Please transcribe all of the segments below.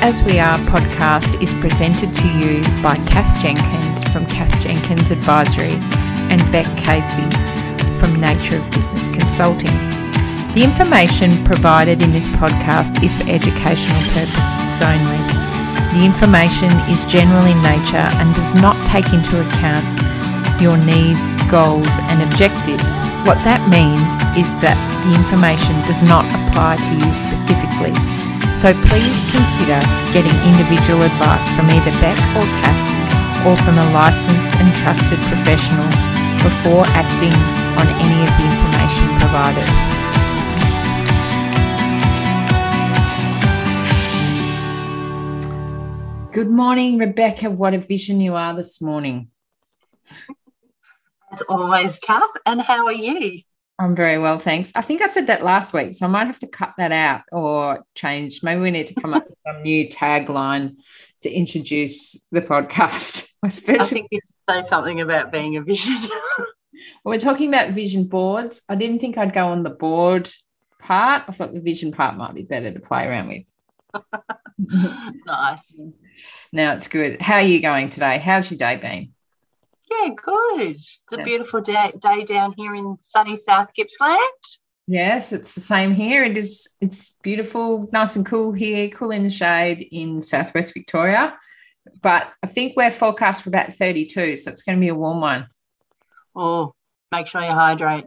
As We Are podcast is presented to you by Kath Jenkins from Kath Jenkins Advisory and Beck Casey from Nature of Business Consulting. The information provided in this podcast is for educational purposes only. The information is general in nature and does not take into account your needs, goals, and objectives. What that means is that the information does not apply to you specifically. So please consider getting individual advice from either Beck or Kath or from a licensed and trusted professional before acting on any of the information provided. Good morning, Rebecca. What a vision you are this morning. As always, Kath. And how are you? I'm very well, thanks. I think I said that last week, so I might have to cut that out or change. Maybe we need to come up with some new tagline to introduce the podcast. Especially, I think you say something about being a vision. well, we're talking about vision boards. I didn't think I'd go on the board part. I thought the vision part might be better to play around with. nice. Now it's good. How are you going today? How's your day been? Yeah, good. It's a beautiful day, day down here in sunny South Gippsland. Yes, it's the same here. It is. It's beautiful, nice and cool here, cool in the shade in Southwest Victoria. But I think we're forecast for about 32, so it's going to be a warm one. Oh, make sure you hydrate.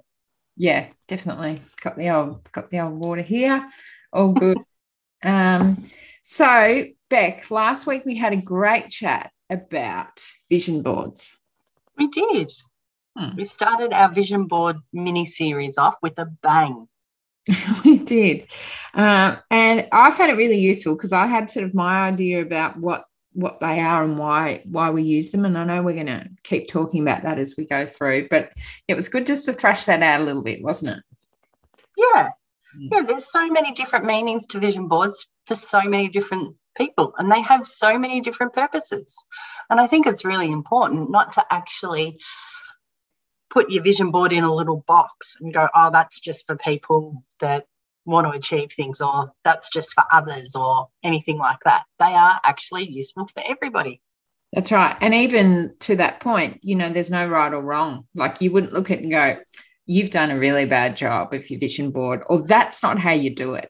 Yeah, definitely. Got the old got the old water here. All good. um, so Beck, last week we had a great chat about vision boards. We did. Hmm. We started our vision board mini series off with a bang. we did. Uh, and I found it really useful because I had sort of my idea about what what they are and why why we use them and i know we're going to keep talking about that as we go through but it was good just to thrash that out a little bit wasn't it yeah hmm. yeah there's so many different meanings to vision boards for so many different people and they have so many different purposes. And I think it's really important not to actually put your vision board in a little box and go, oh, that's just for people that want to achieve things or that's just for others or anything like that. They are actually useful for everybody. That's right. And even to that point, you know, there's no right or wrong. Like you wouldn't look at it and go, you've done a really bad job if your vision board, or that's not how you do it.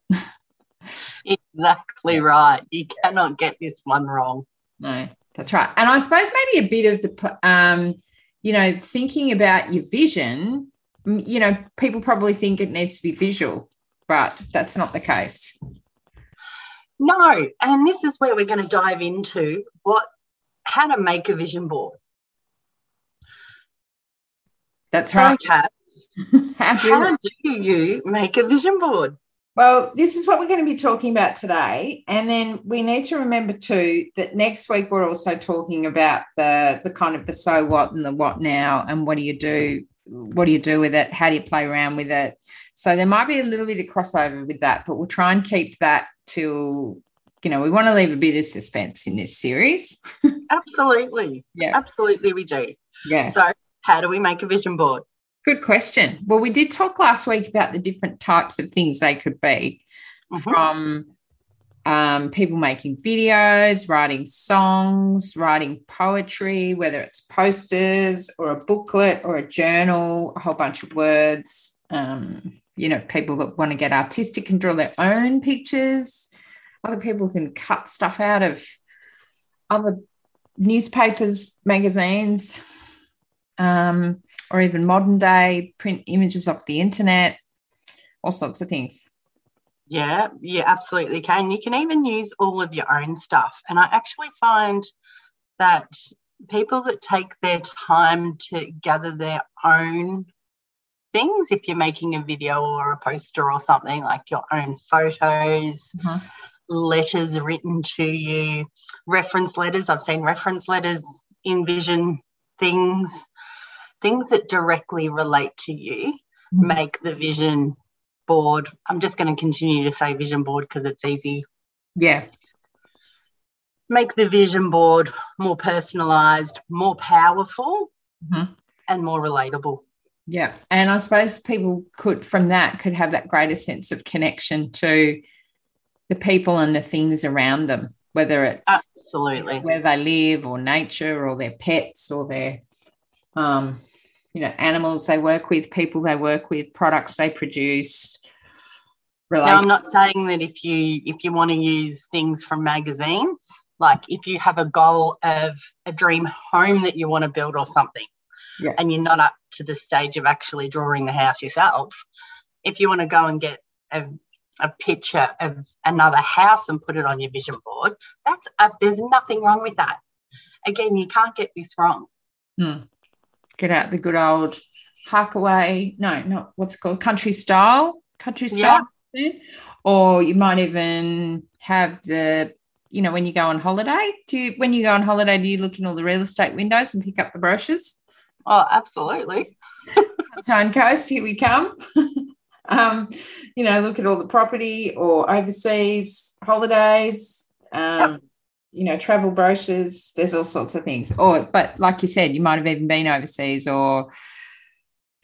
Exactly right. You cannot get this one wrong. No, that's right. And I suppose maybe a bit of the, um, you know, thinking about your vision, you know, people probably think it needs to be visual, but that's not the case. No. And this is where we're going to dive into what, how to make a vision board. That's right. So, Kath, how, do, how do you make a vision board? Well, this is what we're going to be talking about today. And then we need to remember too that next week we're also talking about the the kind of the so what and the what now and what do you do what do you do with it? How do you play around with it? So there might be a little bit of crossover with that, but we'll try and keep that till you know, we want to leave a bit of suspense in this series. Absolutely. Yeah. Absolutely we do. Yeah. So how do we make a vision board? Good question. Well, we did talk last week about the different types of things they could be mm-hmm. from um, people making videos, writing songs, writing poetry, whether it's posters or a booklet or a journal, a whole bunch of words. Um, you know, people that want to get artistic can draw their own pictures. Other people can cut stuff out of other newspapers, magazines. Um, or even modern day print images off the internet, all sorts of things. Yeah, you absolutely can. You can even use all of your own stuff. And I actually find that people that take their time to gather their own things, if you're making a video or a poster or something, like your own photos, mm-hmm. letters written to you, reference letters. I've seen reference letters in vision things things that directly relate to you mm-hmm. make the vision board. I'm just going to continue to say vision board because it's easy. Yeah. Make the vision board more personalized, more powerful, mm-hmm. and more relatable. Yeah. And I suppose people could, from that, could have that greater sense of connection to the people and the things around them, whether it's absolutely where they live or nature or their pets or their um, you know animals they work with, people they work with, products they produce. Now, I'm not saying that if you if you want to use things from magazines, like if you have a goal of a dream home that you want to build or something, yeah. and you're not up to the stage of actually drawing the house yourself, if you want to go and get a a picture of another house and put it on your vision board. That's a, there's nothing wrong with that. Again, you can't get this wrong. Hmm. Get out the good old away. No, not what's called country style. Country style. Yeah. Or you might even have the, you know, when you go on holiday. Do you, when you go on holiday, do you look in all the real estate windows and pick up the brochures? Oh, absolutely. Sunshine Coast, here we come. um, you know, look at all the property or overseas holidays, um, yep. You know, travel brochures. There's all sorts of things. Or, but like you said, you might have even been overseas or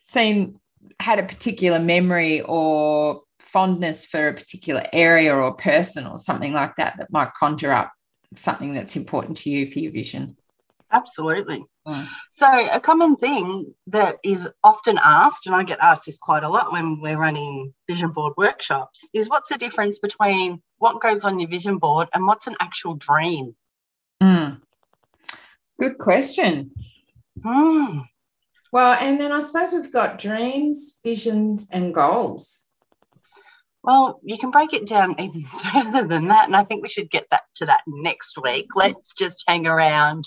seen, had a particular memory or fondness for a particular area or person or something like that that might conjure up something that's important to you for your vision. Absolutely. Mm. So, a common thing that is often asked, and I get asked this quite a lot when we're running vision board workshops, is what's the difference between what goes on your vision board and what's an actual dream? Mm. Good question. Mm. Well, and then I suppose we've got dreams, visions, and goals. Well, you can break it down even further than that. And I think we should get that to that next week. Let's just hang around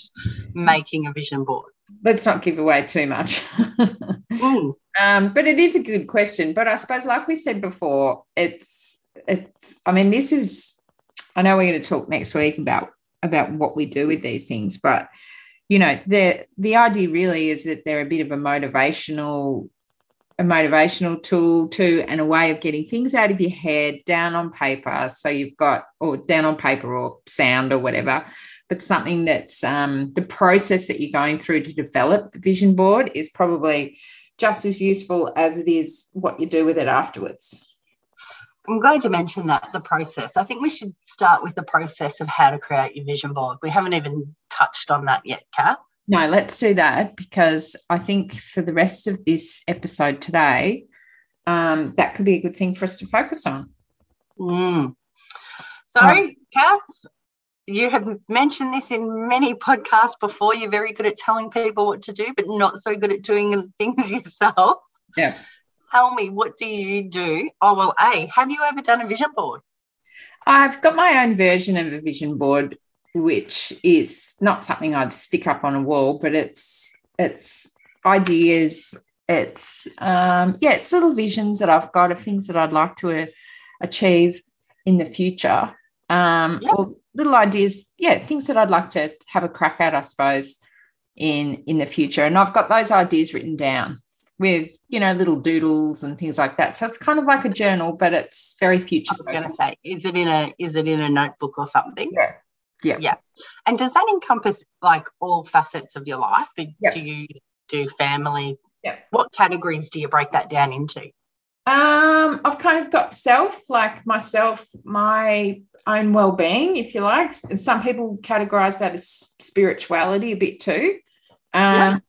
making a vision board. Let's not give away too much. mm. um, but it is a good question. But I suppose, like we said before, it's it's I mean, this is I know we're going to talk next week about about what we do with these things, but you know, the the idea really is that they're a bit of a motivational a motivational tool too and a way of getting things out of your head down on paper so you've got or down on paper or sound or whatever but something that's um, the process that you're going through to develop the vision board is probably just as useful as it is what you do with it afterwards I'm glad you mentioned that the process. I think we should start with the process of how to create your vision board. We haven't even touched on that yet, Kath. No, let's do that because I think for the rest of this episode today, um, that could be a good thing for us to focus on. Mm. So, um, Kath, you have mentioned this in many podcasts before. You're very good at telling people what to do, but not so good at doing things yourself. Yeah. Tell me, what do you do? Oh, well, A, have you ever done a vision board? I've got my own version of a vision board which is not something I'd stick up on a wall, but it's it's ideas, it's um, yeah, it's little visions that I've got of things that I'd like to uh, achieve in the future, um, yep. or little ideas, yeah, things that I'd like to have a crack at, I suppose, in in the future. And I've got those ideas written down with you know little doodles and things like that. So it's kind of like a journal, but it's very future. I was going to say, is it in a is it in a notebook or something? Yeah, yeah. Yeah. And does that encompass like all facets of your life? Do you do family? Yeah. What categories do you break that down into? Um, I've kind of got self, like myself, my own well-being, if you like. And some people categorize that as spirituality a bit too. Um, yeah.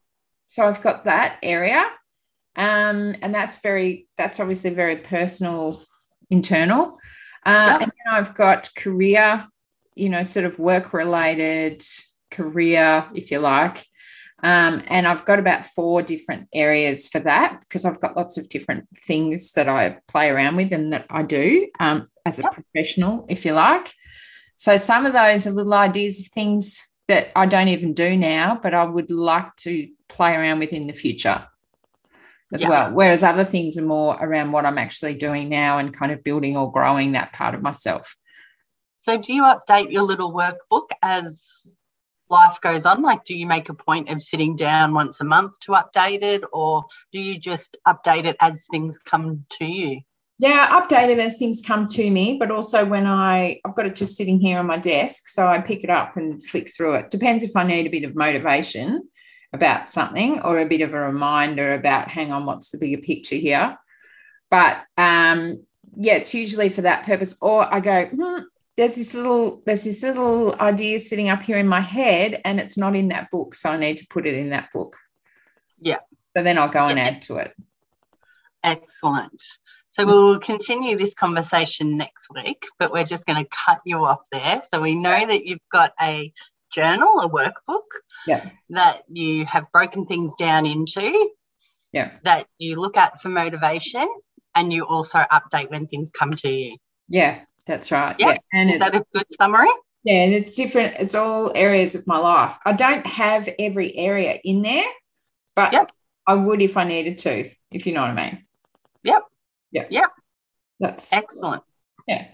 so I've got that area. Um, and that's very that's obviously very personal, internal. Uh, and then I've got career you know, sort of work related career, if you like. Um, and I've got about four different areas for that because I've got lots of different things that I play around with and that I do um, as a professional, if you like. So some of those are little ideas of things that I don't even do now, but I would like to play around with in the future as yep. well. Whereas other things are more around what I'm actually doing now and kind of building or growing that part of myself. So, do you update your little workbook as life goes on? Like, do you make a point of sitting down once a month to update it, or do you just update it as things come to you? Yeah, update it as things come to me, but also when I I've got it just sitting here on my desk, so I pick it up and flick through it. Depends if I need a bit of motivation about something or a bit of a reminder about hang on, what's the bigger picture here. But um, yeah, it's usually for that purpose. Or I go, hmm, there's this little there's this little idea sitting up here in my head, and it's not in that book, so I need to put it in that book. Yeah. So then I'll go and add to it. Excellent. So we'll continue this conversation next week, but we're just going to cut you off there. So we know that you've got a journal, a workbook yeah. that you have broken things down into, yeah. that you look at for motivation, and you also update when things come to you. Yeah, that's right. Yep. Yeah. And Is that a good summary? Yeah, and it's different. It's all areas of my life. I don't have every area in there, but Yep. I would if I needed to, if you know what I mean. Yep. Yep. Yep. That's Excellent. yeah.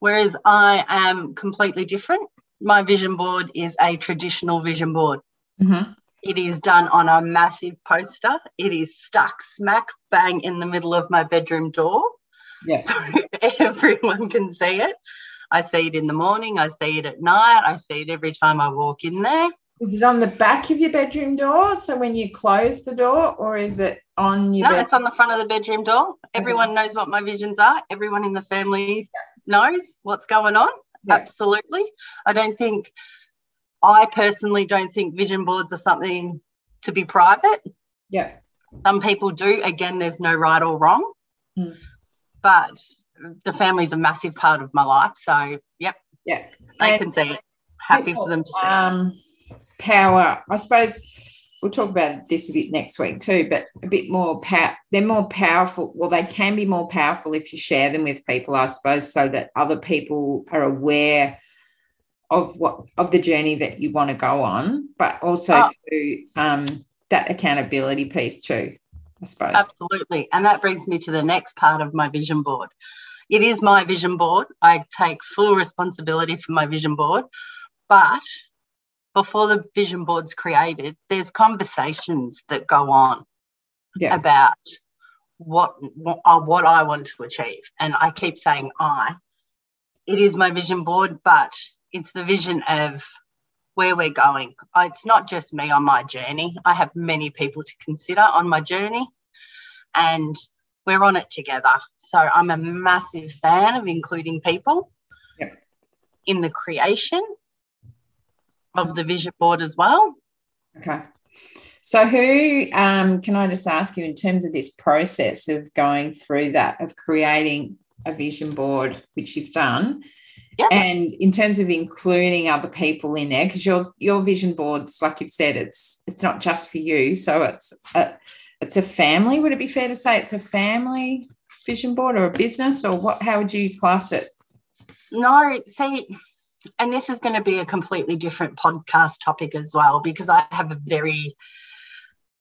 Whereas I am completely different. My vision board is a traditional vision board. Mhm. It is done on a massive poster. It is stuck smack bang in the middle of my bedroom door. Yeah. So everyone can see it. I see it in the morning. I see it at night. I see it every time I walk in there. Is it on the back of your bedroom door? So when you close the door, or is it on your No, bed? it's on the front of the bedroom door. Everyone knows what my visions are. Everyone in the family knows what's going on. Yeah. Absolutely. I don't think, I personally don't think vision boards are something to be private. Yeah. Some people do. Again, there's no right or wrong. Mm. But the family's a massive part of my life. So, yep, Yeah. they And can see it. Happy for them to see um, power. I suppose we'll talk about this a bit next week too, but a bit more power. They're more powerful. Well, they can be more powerful if you share them with people, I suppose, so that other people are aware of what of the journey that you want to go on, but also Oh. to um, that accountability piece too. I suppose. Absolutely. And that brings me to the next part of my vision board. It is my vision board. I take full responsibility for my vision board. But before the vision board's created, there's conversations that go on Yeah. about what what, uh, what I want to achieve. And I keep saying I. It is my vision board, but it's the vision of where we're going. Uh, It's not just me on my journey. I have many people to consider on my journey, and we're on it together. So I'm a massive fan of including people Yep. in the creation of the vision board as well. Okay. So, who um, can I just ask you in terms of this process of going through that, of creating a vision board, which you've done, Yeah. and in terms of including other people in there, because your your vision boards, like you've said, it's it's not just for you, so it's a, it's a family. Would it be fair to say it's a family vision board or a business, or what? How would you class it? No, see, and this is going to be a completely different podcast topic as well because I have a very,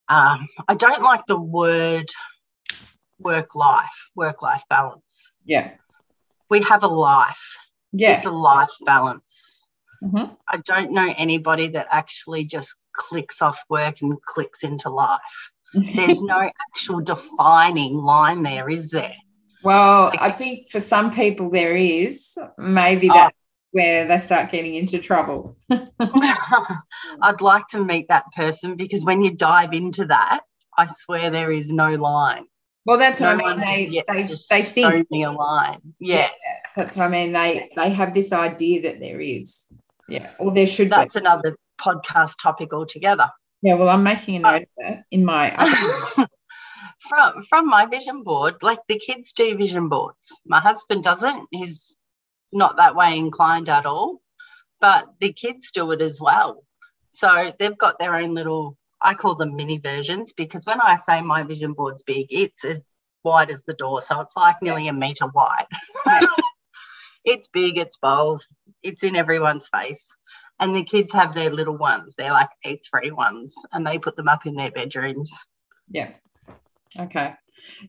um, I don't like the word work life, work life balance. Yeah, We have a life, yeah, it's a life balance. Mhm. I don't know anybody that actually just clicks off work and clicks into life. There's no actual defining line there, is there? Well, I think for some people there is. Maybe Oh. that's where they start getting into trouble. I'd like to meet that person because when you dive into that, I swear there is no line. Well, that's No what I mean. They they, they show think me a line. Yes, that's what I mean. They they have this idea that there is. Yeah. Or there should that's be. another podcast topic altogether. Yeah, well, I'm making a note of that in my from from my vision board, like the kids do vision boards. My husband doesn't. He's not that way inclined at all. But the kids do it as well. So they've got their own little I call them mini versions because when I say my vision board's big, it's as wide as the door. So it's like nearly a meter wide. it's big, it's bold, it's in everyone's face. And the kids have their little ones. They're like A3 ones, and they put them up in their bedrooms. Yeah. Okay.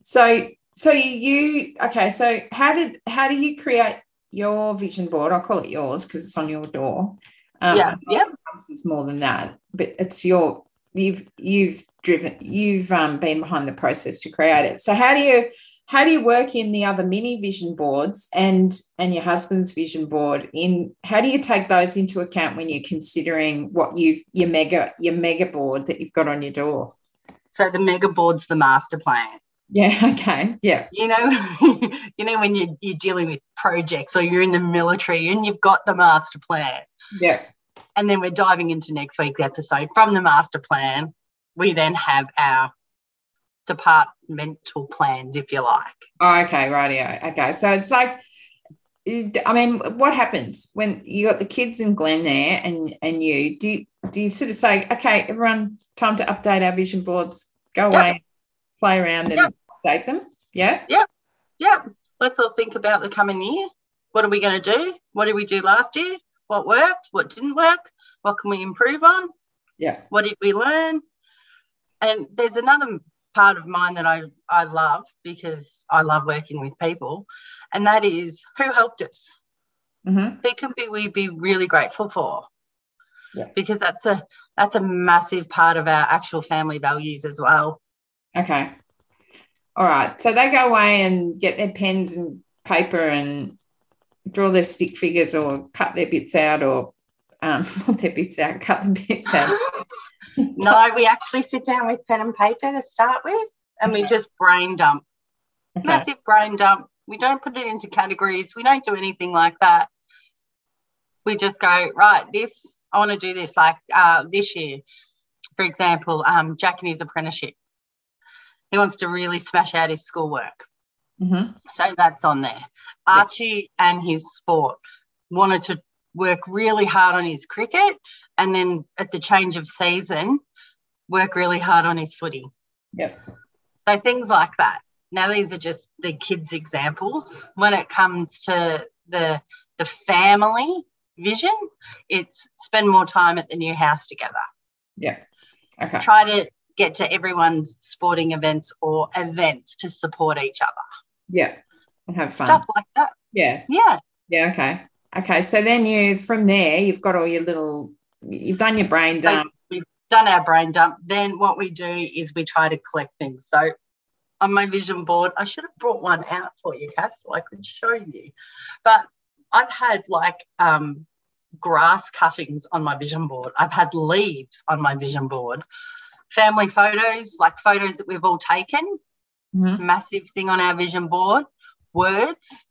So so you okay, so how did how do you create your vision board? I'll call it yours because it's on your door. Um, yeah, yeah. It's more than that, but it's your you've you've driven you've um, been behind the process to create it. So how do you how do you work in the other mini vision boards and and your husband's vision board in how do you take those into account when you're considering what you've your mega your mega board that you've got on your door? So the mega board's the master plan. Yeah. Okay. Yeah. You know, you know when you're, you're dealing with projects or you're in the military and you've got the master plan. Yeah. And then we're diving into next week's episode. From the master plan, we then have our departmental plans, if you like. Oh, okay, rightio. Okay, so it's like, I mean, what happens when you got the kids and Glenn there, and and you do you, do you sort of say, okay, everyone, time to update our vision boards, go away, play around, and yep. update them? Yeah. Yep. Yep. Let's all think about the coming year. What are we going to do? What did we do last year? What worked? What didn't work? What can we improve on? Yeah. What did we learn? And there's another part of mine that I, I love because I love working with people, and that is who helped us. Mm-hmm. Who can be we be really grateful for? Yeah. Because that's a that's a massive part of our actual family values as well. Okay. All right. So they go away and get their pens and paper and draw their stick figures or cut their bits out or um, their bits out, cut the bits out. no, we actually sit down with pen and paper to start with, and we just brain dump. Okay. Massive brain dump. We don't put it into categories. We don't do anything like that. We just go right. This I want to do this. Like uh, this year, for example, um, Jack in his apprenticeship. He wants to really smash out his schoolwork. Mm-hmm. So that's on there. Archie and his sport wanted to work really hard on his cricket and then at the change of season work really hard on his footy. Yep. So things like that. Now these are just the kids examples. When it comes to the the family vision it's spend more time at the new house together. Yeah okay. Try to get to everyone's sporting events or events to support each other yeah and have fun stuff like that yeah yeah yeah okay Okay, so then you from there you've got all your little you've done your brain dump. We've done our brain dump. Then what we do is we try to collect things. So on my vision board, I should have brought one out for you, Kath, so I could show you. But I've had like um, grass cuttings on my vision board. I've had leaves on my vision board. Family photos, like photos that we've all taken, mm-hmm. massive thing on our vision board. Words,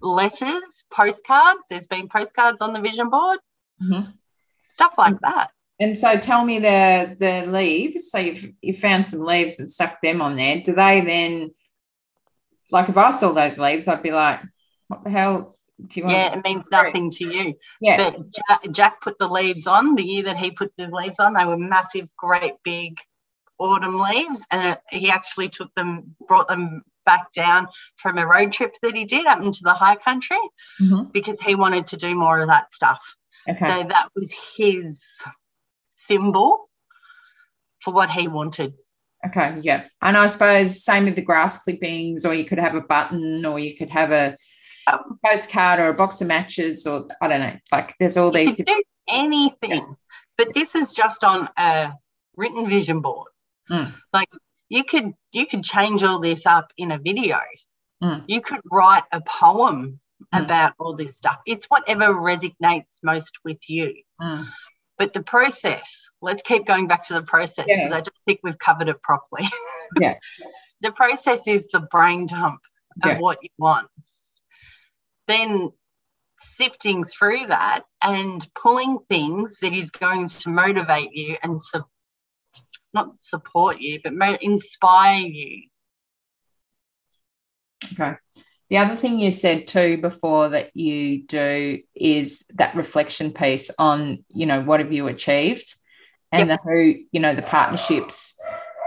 letters, postcards. There's been postcards on the vision board, mm-hmm. stuff like that. And so, tell me the the leaves. So you've you found some leaves and stuck them on there. Do they then, like, if I saw those leaves, I'd be like, "What the hell do you want?" Yeah, it means nothing to you. Yeah. But Jack, Jack put the leaves on the year that he put the leaves on. They were massive, great, big autumn leaves, and it, he actually took them, brought them back down from a road trip that he did up into the high country mm-hmm. because he wanted to do more of that stuff. Okay. So that was his symbol for what he wanted. Okay, yeah. And I suppose same with the grass clippings, or you could have a button, or you could have a um, postcard or a box of matches, or I don't know. Like there's all these different anything. Yeah. But this is just on a written vision board. Mm. Like you could you could change all this up in a video mm. you could write a poem mm. about all this stuff it's whatever resonates most with you mm. but the process let's keep going back to the process because yeah. i don't think we've covered it properly yeah the process is the brain dump of yeah. what you want then sifting through that and pulling things that is going to motivate you and su- not support you, but inspire you. Okay. The other thing you said too before that you do is that reflection piece on, you know, what have you achieved and yep. the who, you know, the partnerships.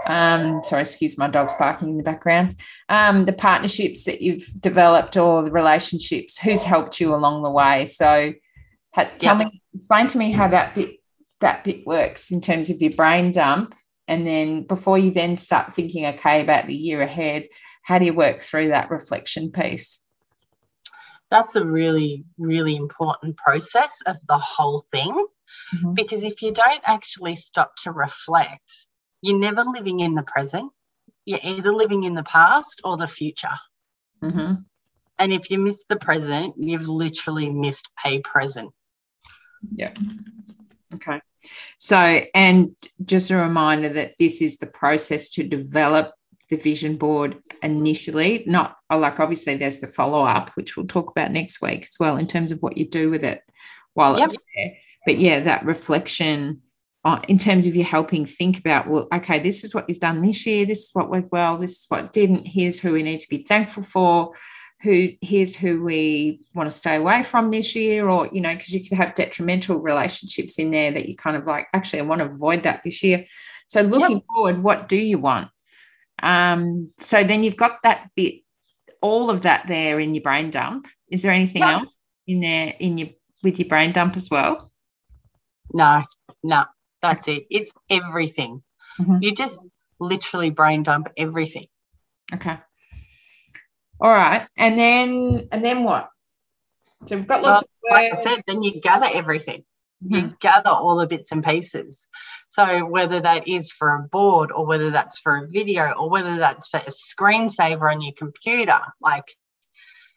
Um, sorry, excuse my dog's barking in the background. Um, the partnerships that you've developed or the relationships, who's helped you along the way. So tell yep. me, explain to me how that bit that bit works in terms of your brain dump and then before you then start thinking, okay, about the year ahead, how do you work through that reflection piece? That's a really, really important process of the whole thing. Mm-hmm. Because if you don't actually stop to reflect, you're never living in the present. You're either living in the past or the future. Mm-hmm. And if you miss the present, you've literally missed a present. Yeah. Okay. So, and just a reminder that this is the process to develop the vision board initially? Not oh, like obviously there's the follow up, which we'll talk about next week as well in terms of what you do with it while yep. it's there. But yeah, that reflection on, in terms of you helping think about, well, okay, this is what you've done this year, this is what went well, this is what didn't, here's who we need to be thankful for who here's who we want to stay away from this year or you know because you could have detrimental relationships in there that you kind of like actually i want to avoid that this year. So looking yep. forward what do you want? Um so then you've got that bit all of that there in your brain dump. Is there anything yep. else in there in your with your brain dump as well? No no that's it. It's everything. Mm-hmm. you just literally brain dump everything. Okay all right. And then and then what? So we've got lots well, Like I said, then you gather everything. Mm-hmm. You gather all the bits and pieces. So whether that is for a board or whether that's for a video or whether that's for a screensaver on your computer, like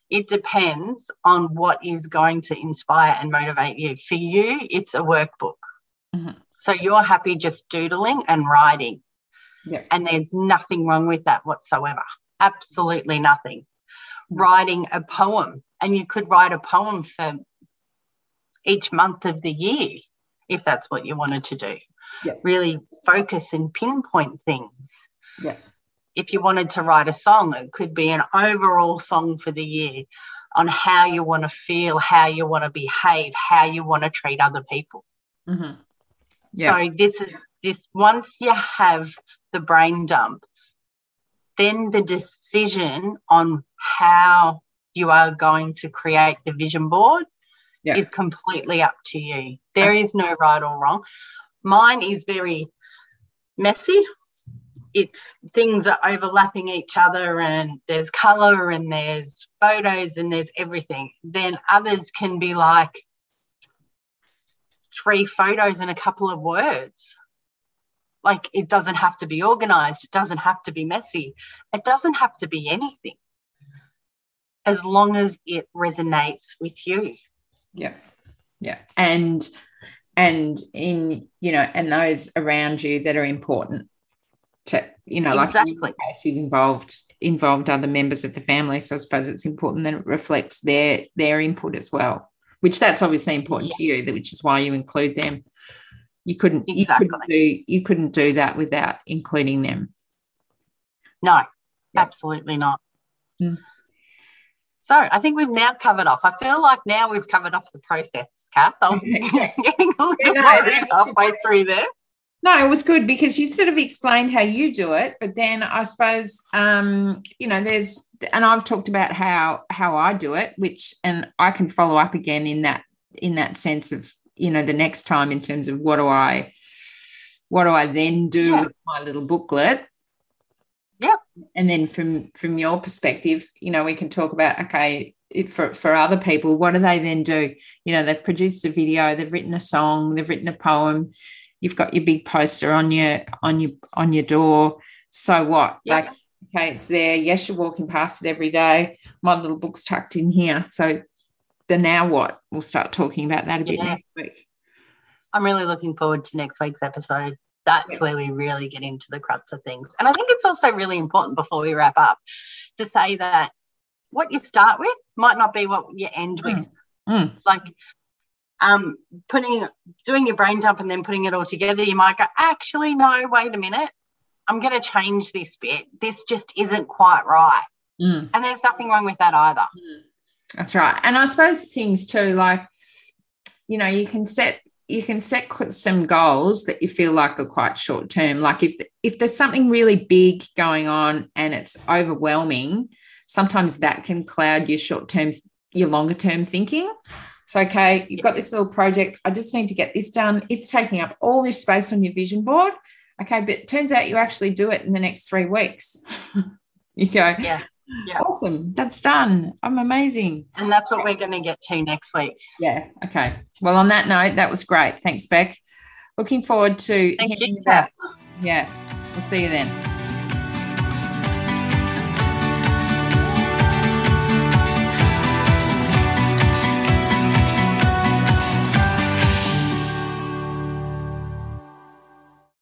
it depends on what is going to inspire and motivate you. For you, it's a workbook. Mm-hmm. So you're happy just doodling and writing. Yeah. And there's nothing wrong with that whatsoever. Absolutely nothing writing a poem and you could write a poem for each month of the year if that's what you wanted to do yeah. really focus and pinpoint things yeah. if you wanted to write a song it could be an overall song for the year on how you want to feel how you want to behave how you want to treat other people mm-hmm. yeah. so this is this once you have the brain dump then the decision on how you are going to create the vision board yeah. is completely up to you. There is no right or wrong. Mine is very messy. It's things are overlapping each other, and there's color, and there's photos, and there's everything. Then others can be like three photos and a couple of words. Like it doesn't have to be organized, it doesn't have to be messy, it doesn't have to be anything as long as it resonates with you. Yeah. Yeah. And and in you know and those around you that are important to you know exactly. like in case you've involved involved other members of the family so i suppose it's important that it reflects their their input as well which that's obviously important yeah. to you which is why you include them you couldn't exactly. you couldn't do you couldn't do that without including them no yeah. absolutely not mm. So i think we've now covered off. I feel like now we've covered off the process kath. I was getting a little yeah, no, halfway through there. No, it was good because you sort of explained how you do it, but then I suppose um, you know there's and I've talked about how how I do it, which and I can follow up again in that in that sense of you know the next time in terms of what do i what do i then do yeah. with my little booklet yep and then from from your perspective you know we can talk about okay for, for other people what do they then do you know they've produced a video they've written a song they've written a poem you've got your big poster on your on your on your door so what like okay it's there yes you're walking past it every day my little book's tucked in here so the now what? We'll start talking about that a bit yeah. next week. I'm really looking forward to next week's episode. That's where we really get into the crux of things. And I think it's also really important before we wrap up to say that what you start with might not be what you end mm. with. Mm. Like um, putting doing your brain dump and then putting it all together, you might go, actually, no, wait a minute. I'm going to change this bit. This just isn't quite right. Mm. And there's nothing wrong with that either. Mm. That's right. And I suppose things too, like, you know, you can set you can set some goals that you feel like are quite short term. Like if if there's something really big going on and it's overwhelming, sometimes that can cloud your short term, your longer term thinking. So, okay, you've got this little project. I just need to get this done. It's taking up all this space on your vision board. Okay, but turns out you actually do it in the next three weeks. you go, yeah. Yeah. Awesome. That's done. I'm amazing. And that's what we're going to get to next week. Yeah. Okay. Well, on that note, that was great. Thanks, Beck. Looking forward to Thank you. Yeah. We'll see you then.